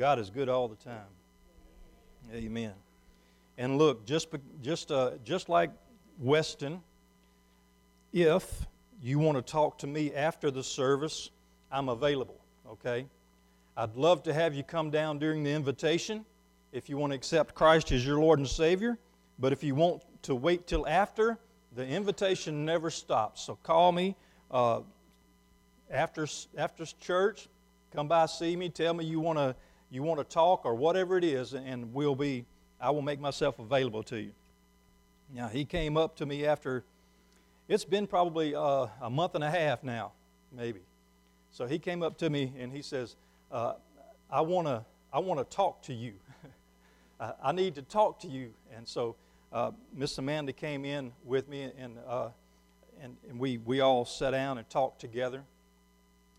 God is good all the time. Amen. And look, just, just, uh, just like Weston, if you want to talk to me after the service, I'm available, okay? I'd love to have you come down during the invitation if you want to accept Christ as your Lord and Savior. But if you want to wait till after, the invitation never stops. So call me uh, after, after church. Come by, see me. Tell me you want to you want to talk or whatever it is, and we'll be. I will make myself available to you. Now he came up to me after. It's been probably uh, a month and a half now, maybe. So he came up to me and he says, uh, "I want to I want to talk to you. I need to talk to you." And so uh, Miss Amanda came in with me, and, uh, and, and, we, we all sat down and talked together,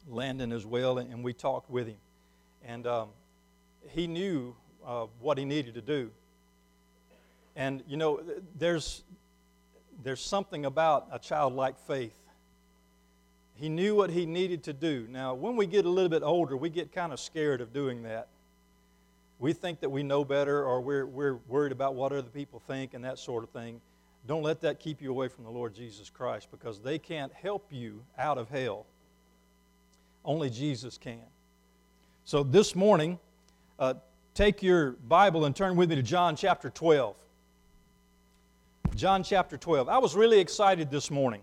Landon as well, and, we talked with him. And um, he knew uh, what he needed to do. And, you know, there's, there's something about a childlike faith. He knew what he needed to do. Now, when we get a little bit older, we get kind of scared of doing that we think that we know better or we're, we're worried about what other people think and that sort of thing, don't let that keep you away from the Lord Jesus Christ because they can't help you out of hell. Only Jesus can. So this morning, uh, take your Bible and turn with me to John chapter 12. John chapter 12. I was really excited this morning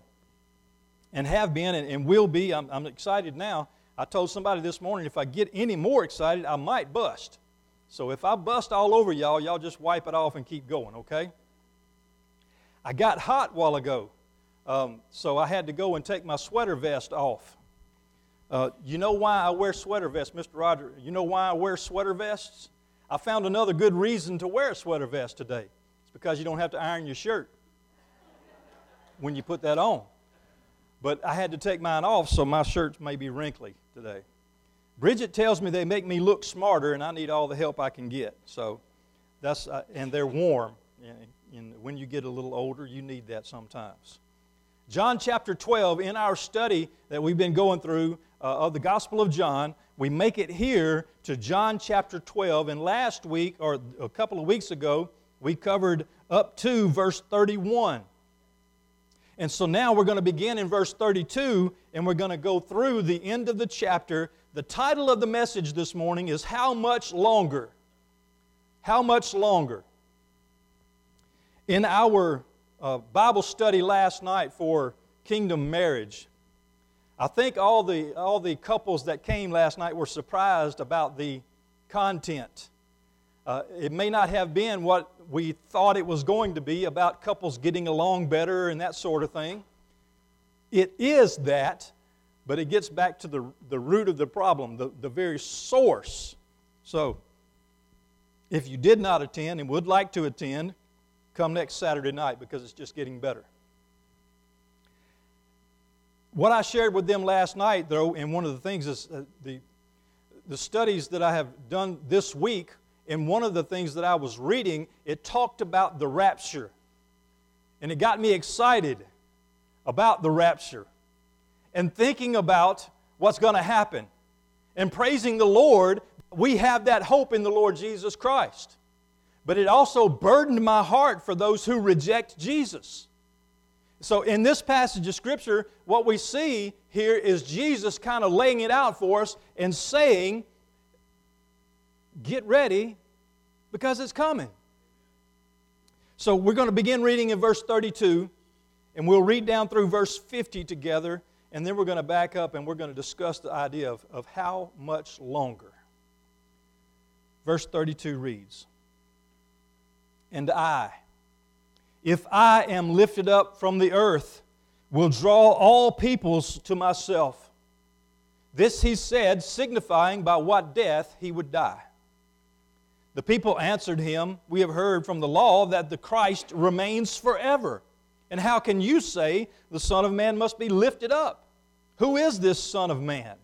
and have been and, and will be. I'm, I'm excited now. I told somebody this morning if I get any more excited, I might bust. So if I bust all over y'all, y'all just wipe it off and keep going, okay? I got hot while ago, um, so I had to go and take my sweater vest off. Uh, you know why I wear sweater vests, Mr. Roger? You know why I wear sweater vests? I found another good reason to wear a sweater vest today. It's because you don't have to iron your shirt when you put that on. But I had to take mine off, so my shirts may be wrinkly today. Bridget tells me they make me look smarter, and I need all the help I can get. So that's uh, and they're warm. And, and when you get a little older, you need that sometimes. John chapter 12, in our study that we've been going through uh, of the Gospel of John, we make it here to John chapter 12. And last week, or a couple of weeks ago, we covered up to verse 31. And so now we're going to begin in verse 32, and we're going to go through the end of the chapter the title of the message this morning is How Much Longer? How Much Longer? In our uh, Bible study last night for Kingdom Marriage, I think all the, all the couples that came last night were surprised about the content. Uh, it may not have been what we thought it was going to be about couples getting along better and that sort of thing. It is that, but it gets back to the, the root of the problem, the, the very source. So, if you did not attend and would like to attend, come next Saturday night because it's just getting better. What I shared with them last night, though, and one of the things is uh, the, the studies that I have done this week, and one of the things that I was reading, it talked about the rapture. And it got me excited about the rapture and thinking about what's going to happen and praising the Lord, we have that hope in the Lord Jesus Christ. But it also burdened my heart for those who reject Jesus. So, in this passage of Scripture, what we see here is Jesus kind of laying it out for us and saying, Get ready because it's coming. So, we're going to begin reading in verse 32, and we'll read down through verse 50 together and then we're going to back up and we're going to discuss the idea of, of how much longer. Verse 32 reads And I, if I am lifted up from the earth, will draw all peoples to myself. This he said, signifying by what death he would die. The people answered him, We have heard from the law that the Christ remains forever. And how can you say the Son of Man must be lifted up? Who is this Son of Man?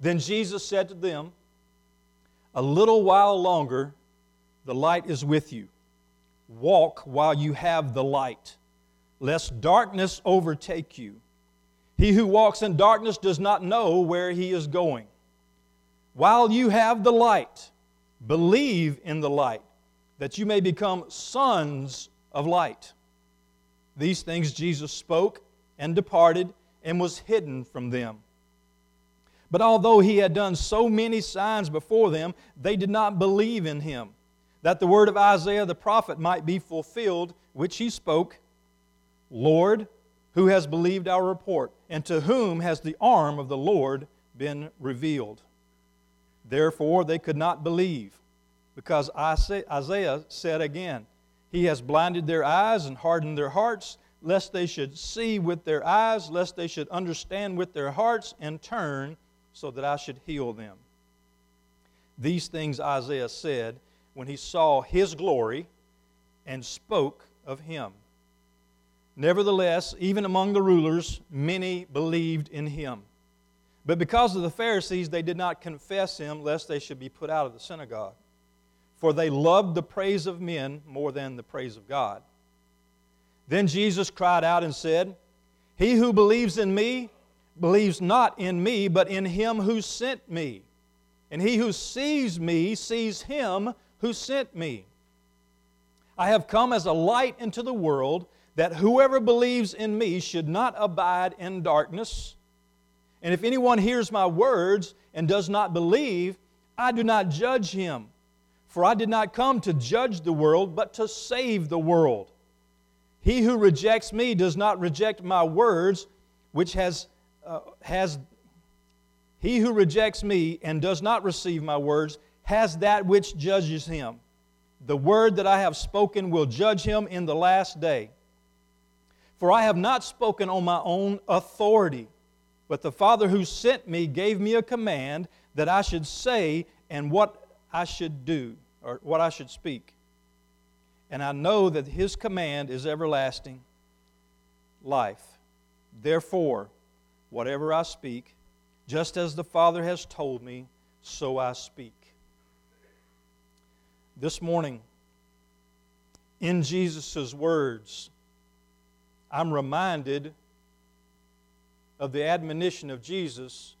Then Jesus said to them, A little while longer, the light is with you. Walk while you have the light, lest darkness overtake you. He who walks in darkness does not know where he is going. While you have the light, Believe in the light, that you may become sons of light. These things Jesus spoke and departed and was hidden from them. But although he had done so many signs before them, they did not believe in him, that the word of Isaiah the prophet might be fulfilled, which he spoke Lord, who has believed our report, and to whom has the arm of the Lord been revealed? Therefore, they could not believe, because Isaiah said again, He has blinded their eyes and hardened their hearts, lest they should see with their eyes, lest they should understand with their hearts, and turn, so that I should heal them. These things Isaiah said when he saw his glory and spoke of him. Nevertheless, even among the rulers, many believed in him. But because of the Pharisees, they did not confess him, lest they should be put out of the synagogue. For they loved the praise of men more than the praise of God. Then Jesus cried out and said, He who believes in me believes not in me, but in him who sent me. And he who sees me sees him who sent me. I have come as a light into the world, that whoever believes in me should not abide in darkness. And if anyone hears my words and does not believe, I do not judge him. For I did not come to judge the world, but to save the world. He who rejects me does not reject my words, which has, uh, has he who rejects me and does not receive my words has that which judges him. The word that I have spoken will judge him in the last day. For I have not spoken on my own authority but the Father who sent me gave me a command that I should say and what I should do, or what I should speak. And I know that His command is everlasting life. Therefore, whatever I speak, just as the Father has told me, so I speak. This morning, in Jesus' words, I'm reminded of the admonition of Jesus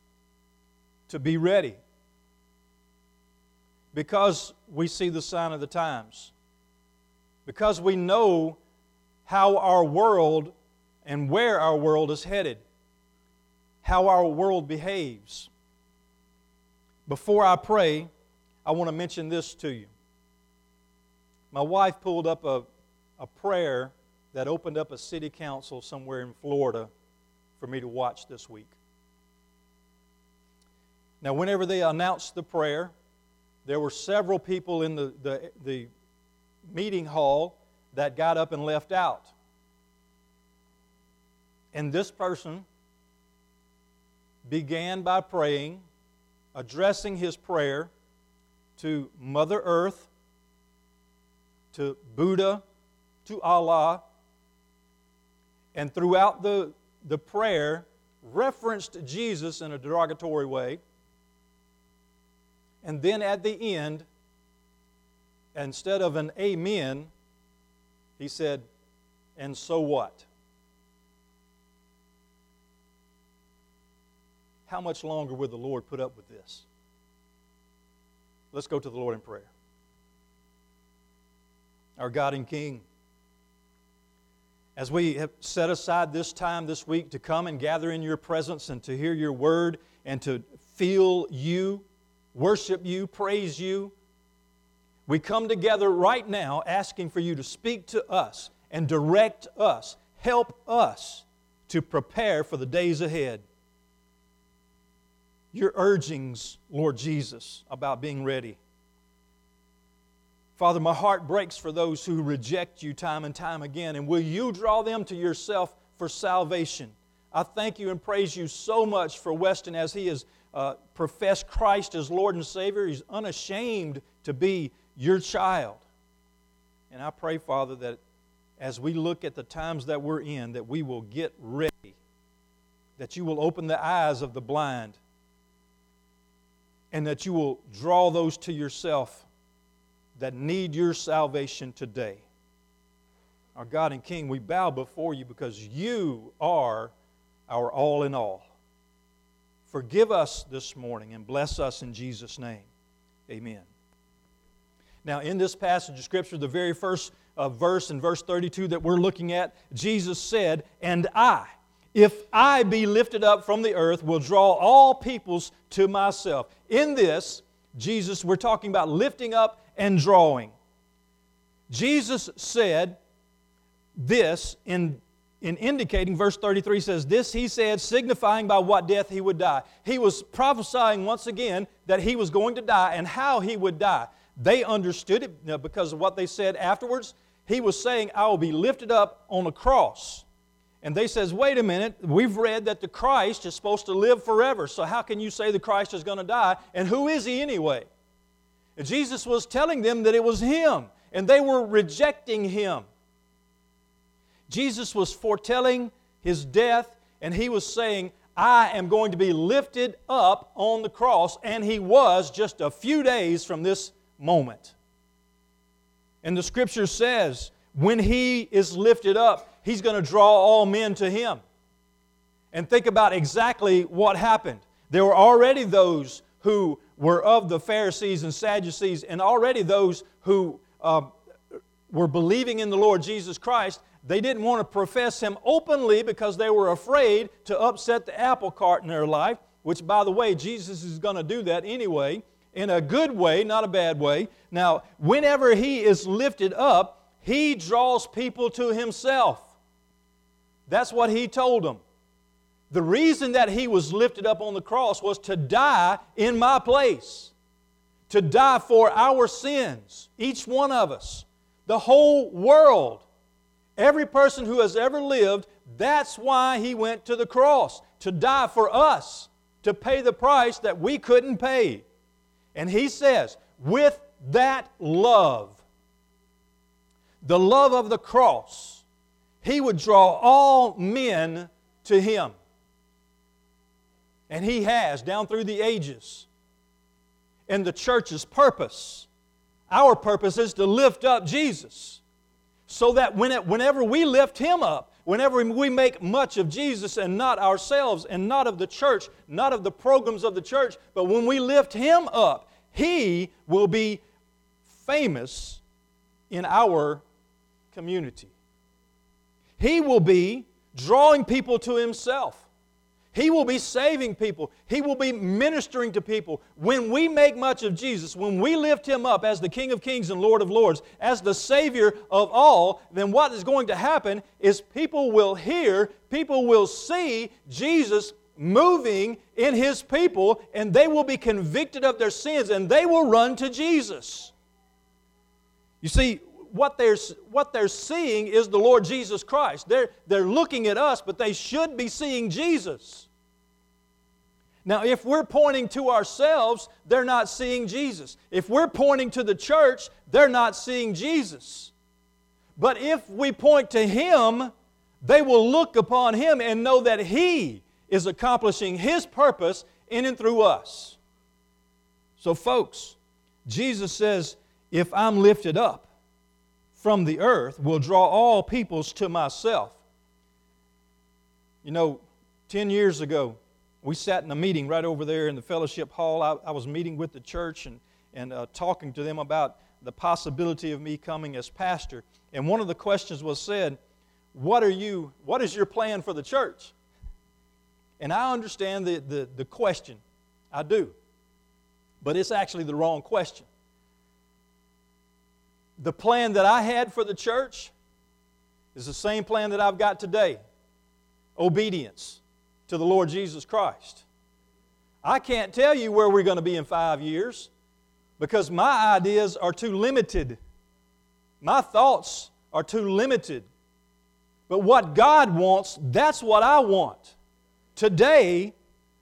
to be ready because we see the sign of the times, because we know how our world and where our world is headed, how our world behaves. Before I pray, I want to mention this to you. My wife pulled up a, a prayer that opened up a city council somewhere in Florida for me to watch this week. Now, whenever they announced the prayer, there were several people in the, the, the meeting hall that got up and left out. And this person began by praying, addressing his prayer to Mother Earth, to Buddha, to Allah, and throughout the, the prayer referenced Jesus in a derogatory way. And then at the end, instead of an amen, he said, and so what? How much longer will the Lord put up with this? Let's go to the Lord in prayer. Our God and King, as we have set aside this time this week to come and gather in your presence and to hear your word and to feel you, worship you, praise you, we come together right now asking for you to speak to us and direct us, help us to prepare for the days ahead. Your urgings, Lord Jesus, about being ready. Father, my heart breaks for those who reject you time and time again. And will you draw them to yourself for salvation? I thank you and praise you so much for Weston as he has uh, professed Christ as Lord and Savior. He's unashamed to be your child. And I pray, Father, that as we look at the times that we're in, that we will get ready, that you will open the eyes of the blind, and that you will draw those to yourself that need your salvation today. Our God and King, we bow before you because you are our all in all. Forgive us this morning and bless us in Jesus' name. Amen. Now, in this passage of Scripture, the very first uh, verse in verse 32 that we're looking at, Jesus said, And I, if I be lifted up from the earth, will draw all peoples to myself. In this, Jesus, we're talking about lifting up and drawing. Jesus said this in, in indicating, verse 33 says, This he said, signifying by what death he would die. He was prophesying once again that he was going to die and how he would die. They understood it because of what they said afterwards. He was saying, I will be lifted up on a cross. And they says, wait a minute, we've read that the Christ is supposed to live forever. So how can you say the Christ is going to die? And who is he anyway? Jesus was telling them that it was him, and they were rejecting him. Jesus was foretelling his death, and he was saying, I am going to be lifted up on the cross, and he was just a few days from this moment. And the scripture says, when he is lifted up, he's going to draw all men to him. And think about exactly what happened. There were already those who were of the Pharisees and Sadducees, and already those who uh, were believing in the Lord Jesus Christ. They didn't want to profess Him openly because they were afraid to upset the apple cart in their life, which, by the way, Jesus is going to do that anyway in a good way, not a bad way. Now, whenever he is lifted up, he draws people to himself. That's what he told them. The reason that he was lifted up on the cross was to die in my place, to die for our sins, each one of us, the whole world. Every person who has ever lived, that's why he went to the cross, to die for us, to pay the price that we couldn't pay. And he says, with that love, the love of the cross, he would draw all men to him. And he has down through the ages. And the church's purpose, our purpose is to lift up Jesus. So that whenever we lift him up, whenever we make much of Jesus and not ourselves and not of the church, not of the programs of the church, but when we lift him up, he will be famous in our community. He will be drawing people to himself. He will be saving people. He will be ministering to people. When we make much of Jesus, when we lift Him up as the King of Kings and Lord of Lords, as the Savior of all, then what is going to happen is people will hear, people will see Jesus moving in His people, and they will be convicted of their sins and they will run to Jesus. You see, what they're, what they're seeing is the Lord Jesus Christ. They're, they're looking at us, but they should be seeing Jesus. Now, if we're pointing to ourselves, they're not seeing Jesus. If we're pointing to the church, they're not seeing Jesus. But if we point to Him, they will look upon Him and know that He is accomplishing His purpose in and through us. So, folks, Jesus says, If I'm lifted up, from the earth will draw all peoples to myself. You know, 10 years ago, we sat in a meeting right over there in the fellowship hall. I, I was meeting with the church and, and uh, talking to them about the possibility of me coming as pastor. And one of the questions was said, what are you, what is your plan for the church? And I understand the, the, the question. I do. But it's actually the wrong question the plan that I had for the church is the same plan that I've got today obedience to the Lord Jesus Christ. I can't tell you where we're going to be in five years because my ideas are too limited. My thoughts are too limited. But what God wants, that's what I want. Today,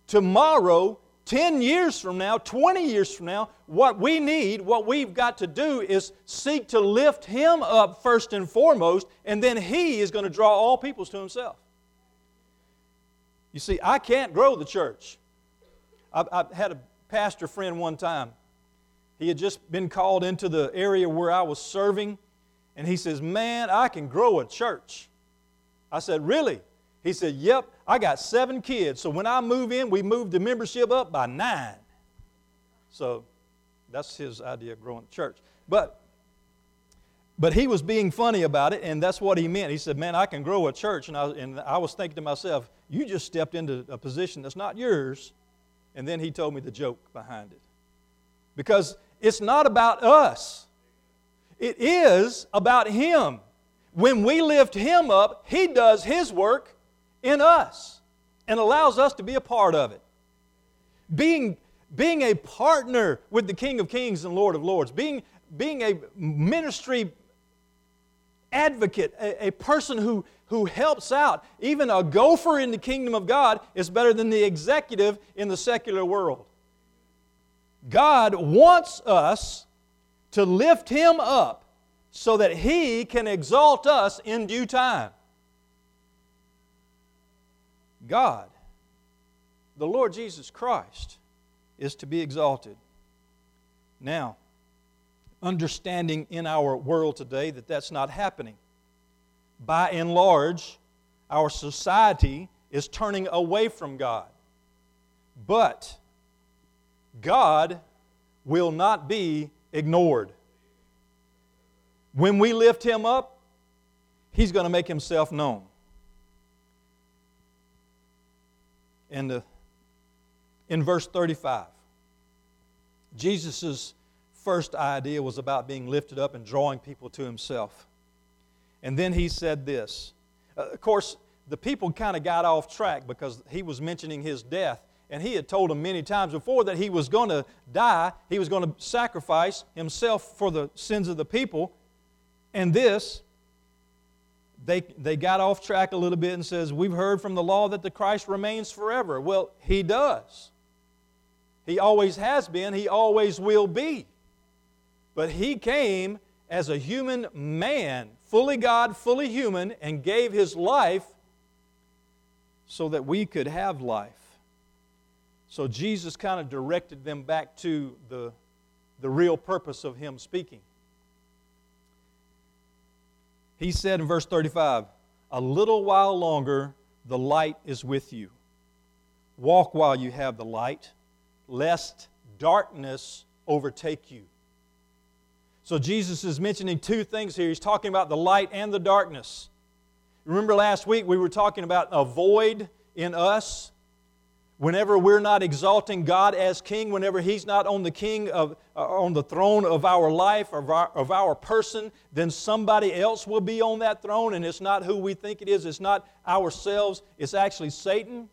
tomorrow, 10 years from now, 20 years from now, what we need, what we've got to do is seek to lift Him up first and foremost, and then He is going to draw all peoples to Himself. You see, I can't grow the church. I, I had a pastor friend one time. He had just been called into the area where I was serving, and he says, Man, I can grow a church. I said, Really? He said, Yep, I got seven kids. So when I move in, we move the membership up by nine. So That's his idea of growing the church. But but he was being funny about it, and that's what he meant. He said, Man, I can grow a church. And I, and I was thinking to myself, You just stepped into a position that's not yours. And then he told me the joke behind it. Because it's not about us, it is about him. When we lift him up, he does his work in us and allows us to be a part of it. Being, being a partner with the King of Kings and Lord of Lords, being, being a ministry advocate, a, a, person who, who helps out. Even a gopher in the kingdom of God is better than the executive in the secular world. God wants us to lift Him up so that He can exalt us in due time. God, the Lord Jesus Christ, is to be exalted. Now, understanding in our world today that that's not happening. By and large, our society is turning away from God. But God will not be ignored. When we lift Him up, He's going to make Himself known. And uh, in verse 35, Jesus' first idea was about being lifted up and drawing people to himself. And then he said this. Uh, of course, the people kind of got off track because he was mentioning his death. And he had told them many times before that he was going to die, he was going to sacrifice himself for the sins of the people. And this, they, they got off track a little bit and says, We've heard from the law that the Christ remains forever. Well, he does. He always has been, he always will be. But he came as a human man, fully God, fully human, and gave his life so that we could have life. So Jesus kind of directed them back to the, the real purpose of him speaking. He said in verse 35, A little while longer the light is with you. Walk while you have the light, lest darkness overtake you. So Jesus is mentioning two things here. He's talking about the light and the darkness. Remember last week we were talking about a void in us. Whenever we're not exalting God as king, whenever He's not on the king of uh, on the throne of our life, of our, of our person, then somebody else will be on that throne, and it's not who we think it is. It's not ourselves. It's actually Satan.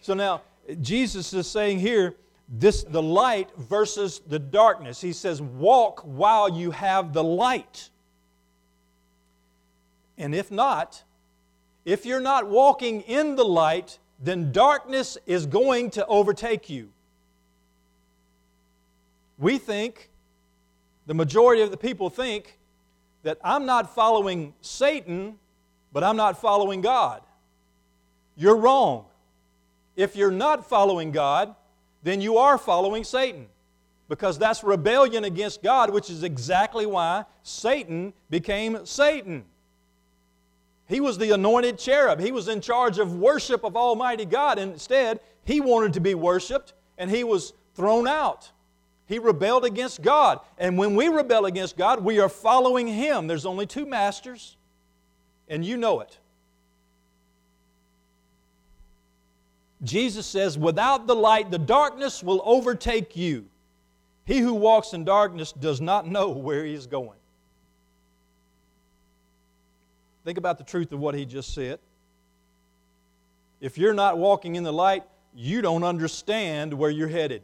So now Jesus is saying here this the light versus the darkness. He says, "Walk while you have the light." And if not, if you're not walking in the light, then darkness is going to overtake you. We think, the majority of the people think, that I'm not following Satan, but I'm not following God. You're wrong. If you're not following God, then you are following Satan. Because that's rebellion against God, which is exactly why Satan became Satan. He was the anointed cherub. He was in charge of worship of Almighty God. And Instead, he wanted to be worshiped and he was thrown out. He rebelled against God. And when we rebel against God, we are following him. There's only two masters, and you know it. Jesus says, Without the light, the darkness will overtake you. He who walks in darkness does not know where he is going. Think about the truth of what he just said. If you're not walking in the light, you don't understand where you're headed.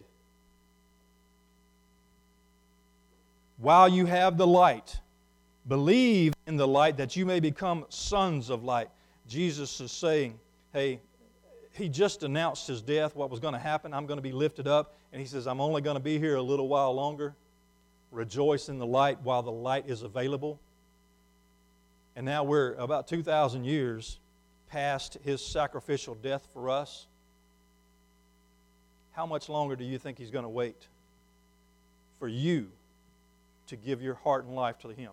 While you have the light, believe in the light that you may become sons of light. Jesus is saying, hey, he just announced his death, what was going to happen. I'm going to be lifted up. And he says, I'm only going to be here a little while longer. Rejoice in the light while the light is available. And now we're about 2,000 years past his sacrificial death for us. How much longer do you think he's going to wait for you to give your heart and life to him?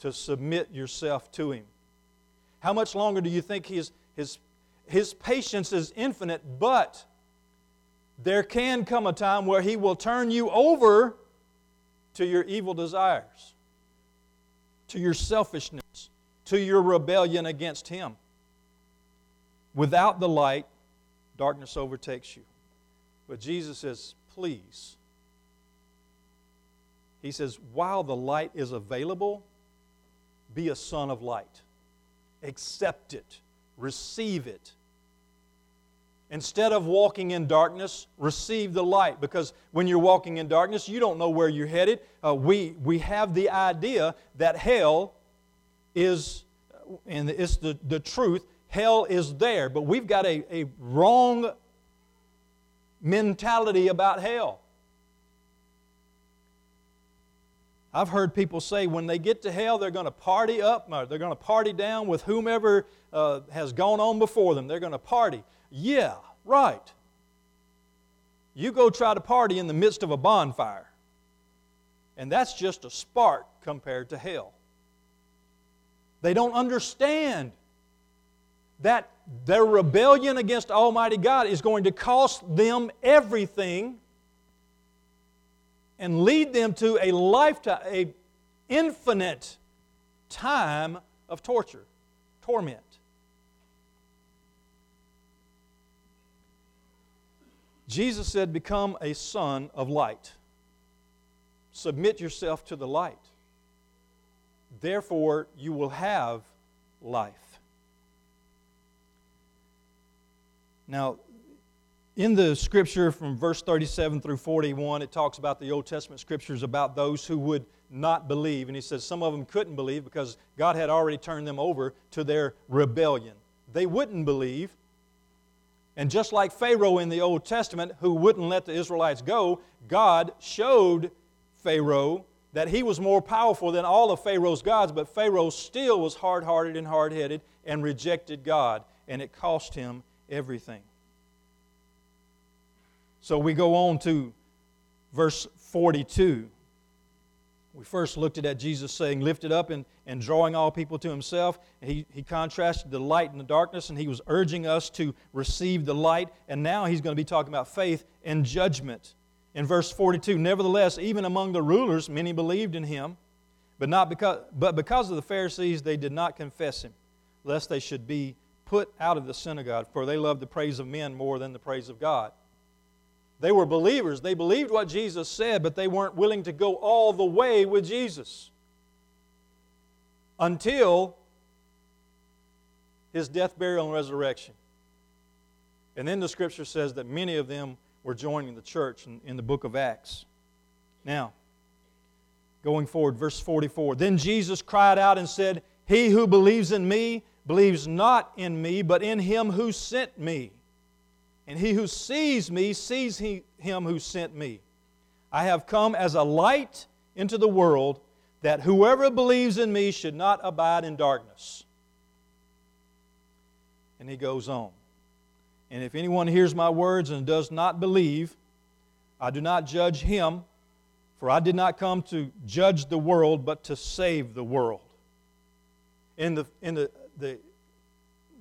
To submit yourself to him? How much longer do you think his, his his patience is infinite, but there can come a time where He will turn you over to your evil desires, to your selfishness, to your rebellion against Him. Without the light, darkness overtakes you. But Jesus says, please. He says, while the light is available, be a son of light. Accept it, receive it. Instead of walking in darkness, receive the light. Because when you're walking in darkness, you don't know where you're headed. Uh, we, we have the idea that hell is, and it's the, the truth, hell is there. But we've got a, a wrong mentality about hell. I've heard people say when they get to hell, they're going to party up, they're going to party down with whomever uh, has gone on before them. They're going to party. Yeah, right. You go try to party in the midst of a bonfire, and that's just a spark compared to hell. They don't understand that their rebellion against Almighty God is going to cost them everything and lead them to a lifetime, a infinite time of torture, torment. Jesus said, Become a son of light. Submit yourself to the light. Therefore, you will have life. Now, in the scripture from verse 37 through 41, it talks about the Old Testament scriptures about those who would not believe. And he says some of them couldn't believe because God had already turned them over to their rebellion. They wouldn't believe. And just like Pharaoh in the Old Testament, who wouldn't let the Israelites go, God showed Pharaoh that he was more powerful than all of Pharaoh's gods, but Pharaoh still was hard hearted and hard headed and rejected God, and it cost him everything. So we go on to verse 42. We first looked at Jesus saying, Lift it up and, and drawing all people to himself. He, he contrasted the light and the darkness, and he was urging us to receive the light. And now he's going to be talking about faith and judgment. In verse 42, nevertheless, even among the rulers, many believed in him, but, not because, but because of the Pharisees, they did not confess him, lest they should be put out of the synagogue, for they loved the praise of men more than the praise of God. They were believers. They believed what Jesus said, but they weren't willing to go all the way with Jesus until his death, burial, and resurrection. And then the scripture says that many of them were joining the church in, in the book of Acts. Now, going forward, verse 44 Then Jesus cried out and said, He who believes in me, believes not in me, but in him who sent me. And he who sees me sees he, him who sent me. I have come as a light into the world that whoever believes in me should not abide in darkness. And he goes on. And if anyone hears my words and does not believe, I do not judge him, for I did not come to judge the world, but to save the world. In the, in the the,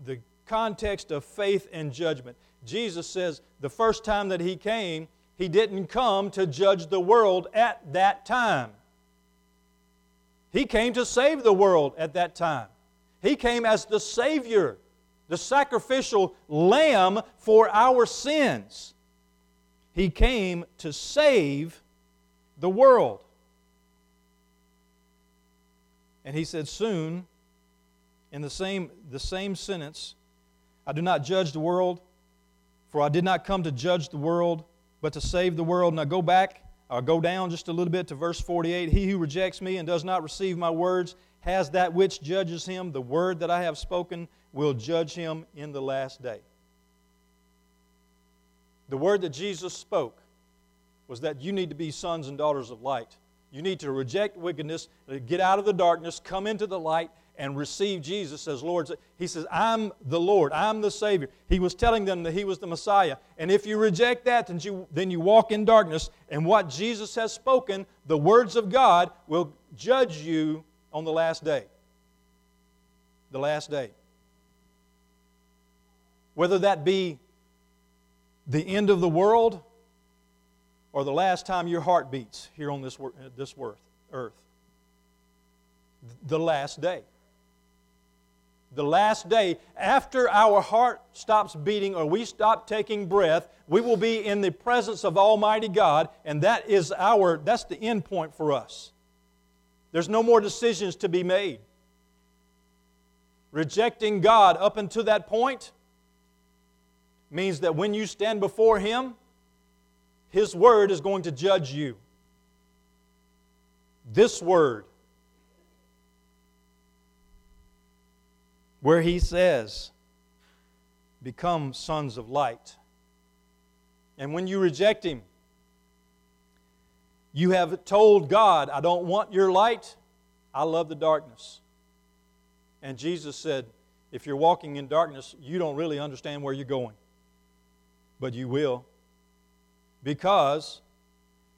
the context of faith and judgment. Jesus says the first time that He came, He didn't come to judge the world at that time. He came to save the world at that time. He came as the Savior, the sacrificial lamb for our sins. He came to save the world. And He said, Soon in the same, the same sentence, I do not judge the world, for I did not come to judge the world, but to save the world. Now go back, or go down just a little bit to verse 48. He who rejects me and does not receive my words has that which judges him. The word that I have spoken will judge him in the last day. The word that Jesus spoke was that you need to be sons and daughters of light. You need to reject wickedness, get out of the darkness, come into the light, and receive Jesus as Lord. He says, I'm the Lord, I'm the Savior. He was telling them that He was the Messiah. And if you reject that, then you, then you walk in darkness. And what Jesus has spoken, the words of God, will judge you on the last day. The last day. Whether that be the end of the world or the last time your heart beats here on this, this earth? The last day. The last day, after our heart stops beating or we stop taking breath, we will be in the presence of Almighty God, and that is our, that's the end point for us. There's no more decisions to be made. Rejecting God up until that point means that when you stand before Him, His Word is going to judge you. This Word, where He says, Become sons of light. And when you reject Him, you have told God, I don't want your light, I love the darkness. And Jesus said, If you're walking in darkness, you don't really understand where you're going but you will. Because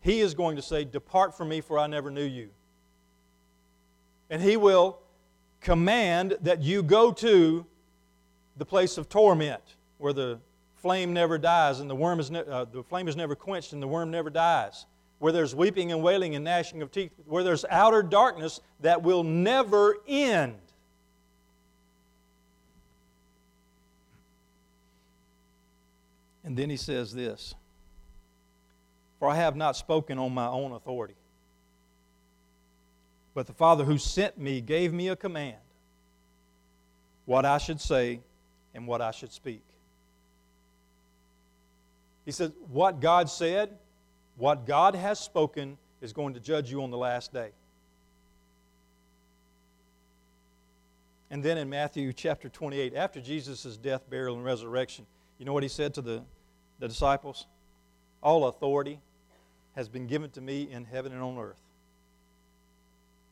he is going to say, Depart from me, for I never knew you. And he will command that you go to the place of torment where the flame never dies and the, worm is ne- uh, the flame is never quenched and the worm never dies. Where there's weeping and wailing and gnashing of teeth, where there's outer darkness that will never end. And then he says this For I have not spoken on my own authority, but the Father who sent me gave me a command what I should say and what I should speak. He says, What God said, what God has spoken, is going to judge you on the last day. And then in Matthew chapter 28, after Jesus' death, burial, and resurrection, you know what he said to the the disciples, All authority has been given to me in heaven and on earth.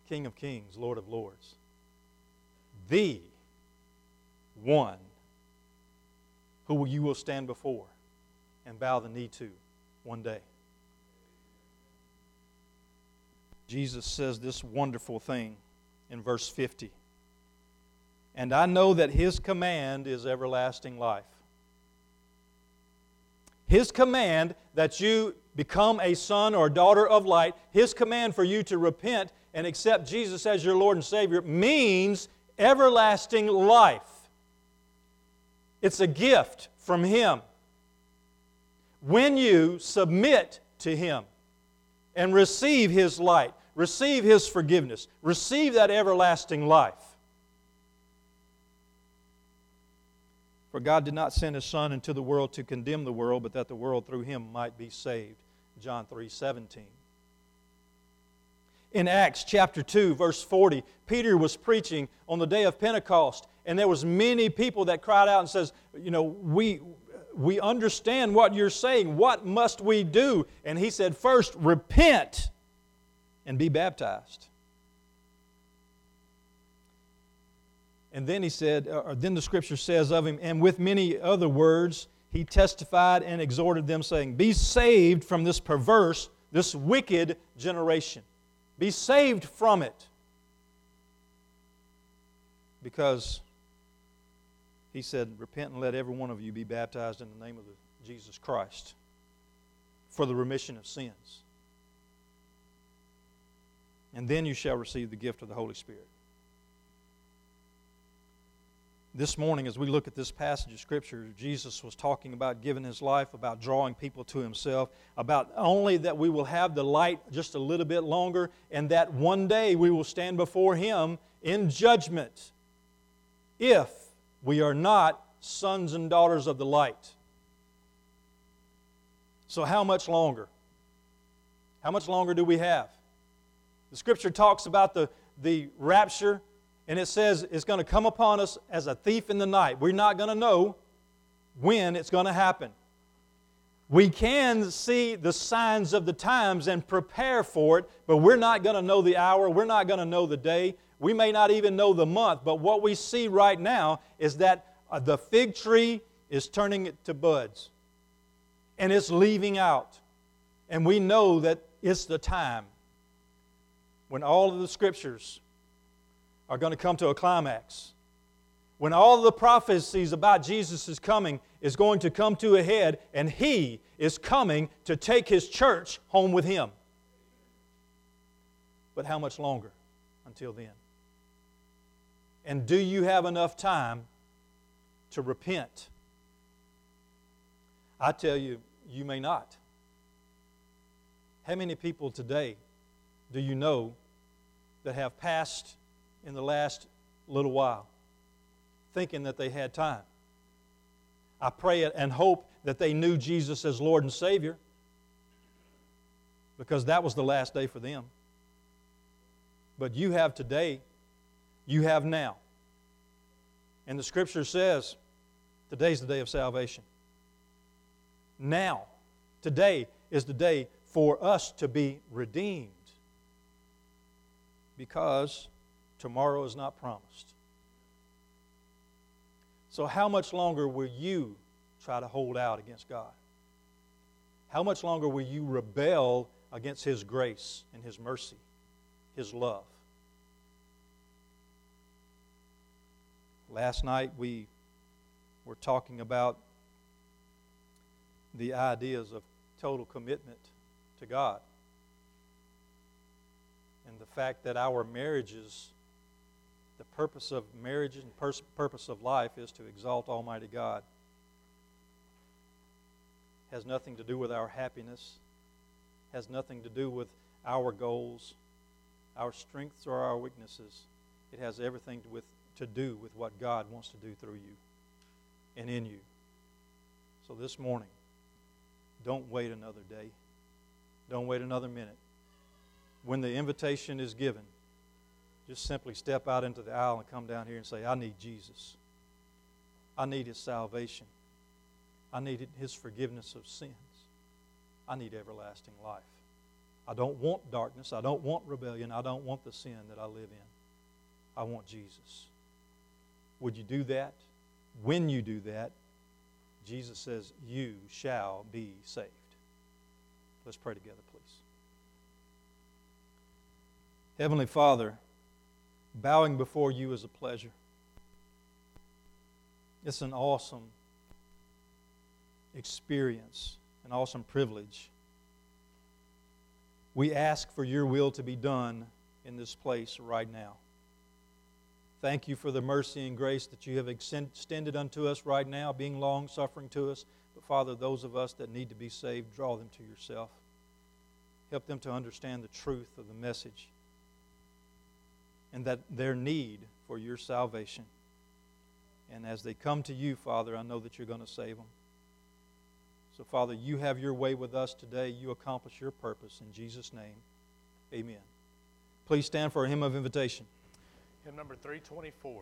King of kings, Lord of lords. The one who you will stand before and bow the knee to one day. Jesus says this wonderful thing in verse 50. And I know that his command is everlasting life. His command that you become a son or daughter of light, His command for you to repent and accept Jesus as your Lord and Savior means everlasting life. It's a gift from Him. When you submit to Him and receive His light, receive His forgiveness, receive that everlasting life, For God did not send his Son into the world to condemn the world, but that the world through him might be saved. John 3 17. In Acts chapter 2, verse 40, Peter was preaching on the day of Pentecost, and there was many people that cried out and says, You know, we we understand what you're saying. What must we do? And he said, First, repent and be baptized. And then he said, uh, or then the scripture says of him, and with many other words, he testified and exhorted them, saying, Be saved from this perverse, this wicked generation. Be saved from it. Because he said, Repent and let every one of you be baptized in the name of the, Jesus Christ for the remission of sins. And then you shall receive the gift of the Holy Spirit this morning, as we look at this passage of Scripture, Jesus was talking about giving his life, about drawing people to himself, about only that we will have the light just a little bit longer, and that one day we will stand before him in judgment if we are not sons and daughters of the light. So, how much longer? How much longer do we have? The Scripture talks about the, the rapture and it says it's going to come upon us as a thief in the night. We're not going to know when it's going to happen. We can see the signs of the times and prepare for it, but we're not going to know the hour. We're not going to know the day. We may not even know the month. But what we see right now is that uh, the fig tree is turning it to buds and it's leaving out. And we know that it's the time when all of the scriptures are going to come to a climax. when all the prophecies about Jesus' coming is going to come to a head, and He is coming to take His church home with Him. But how much longer until then? And do you have enough time to repent? I tell you, you may not. How many people today do you know that have passed in the last little while thinking that they had time? I pray and hope that they knew Jesus as Lord and Savior because that was the last day for them. But you have today, you have now. And the scripture says today's the day of salvation. Now, today is the day for us to be redeemed because tomorrow is not promised. So, how much longer will you try to hold out against God? How much longer will you rebel against His grace and His mercy, His love? Last night we were talking about the ideas of total commitment to God. And the fact that our marriages, the purpose of marriage and pers- purpose of life is to exalt Almighty God. Has nothing to do with our happiness, has nothing to do with our goals, our strengths, or our weaknesses. It has everything to, with, to do with what God wants to do through you and in you. So this morning, don't wait another day. Don't wait another minute. When the invitation is given, just simply step out into the aisle and come down here and say, I need Jesus. I need His salvation. I need His forgiveness of sins. I need everlasting life. I don't want darkness. I don't want rebellion. I don't want the sin that I live in. I want Jesus. Would you do that? When you do that, Jesus says, You shall be saved. Let's pray together, please. Heavenly Father, bowing before you is a pleasure. It's an awesome experience, an awesome privilege. We ask for your will to be done in this place right now. Thank you for the mercy and grace that you have extended unto us right now, being long suffering to us. But Father, those of us that need to be saved, draw them to yourself. Help them to understand the truth of the message and that their need for your salvation. And as they come to you, Father, I know that you're going to save them. So, Father, you have your way with us today. You accomplish your purpose. In Jesus' name, amen. Please stand for a hymn of invitation. Hymn number 324.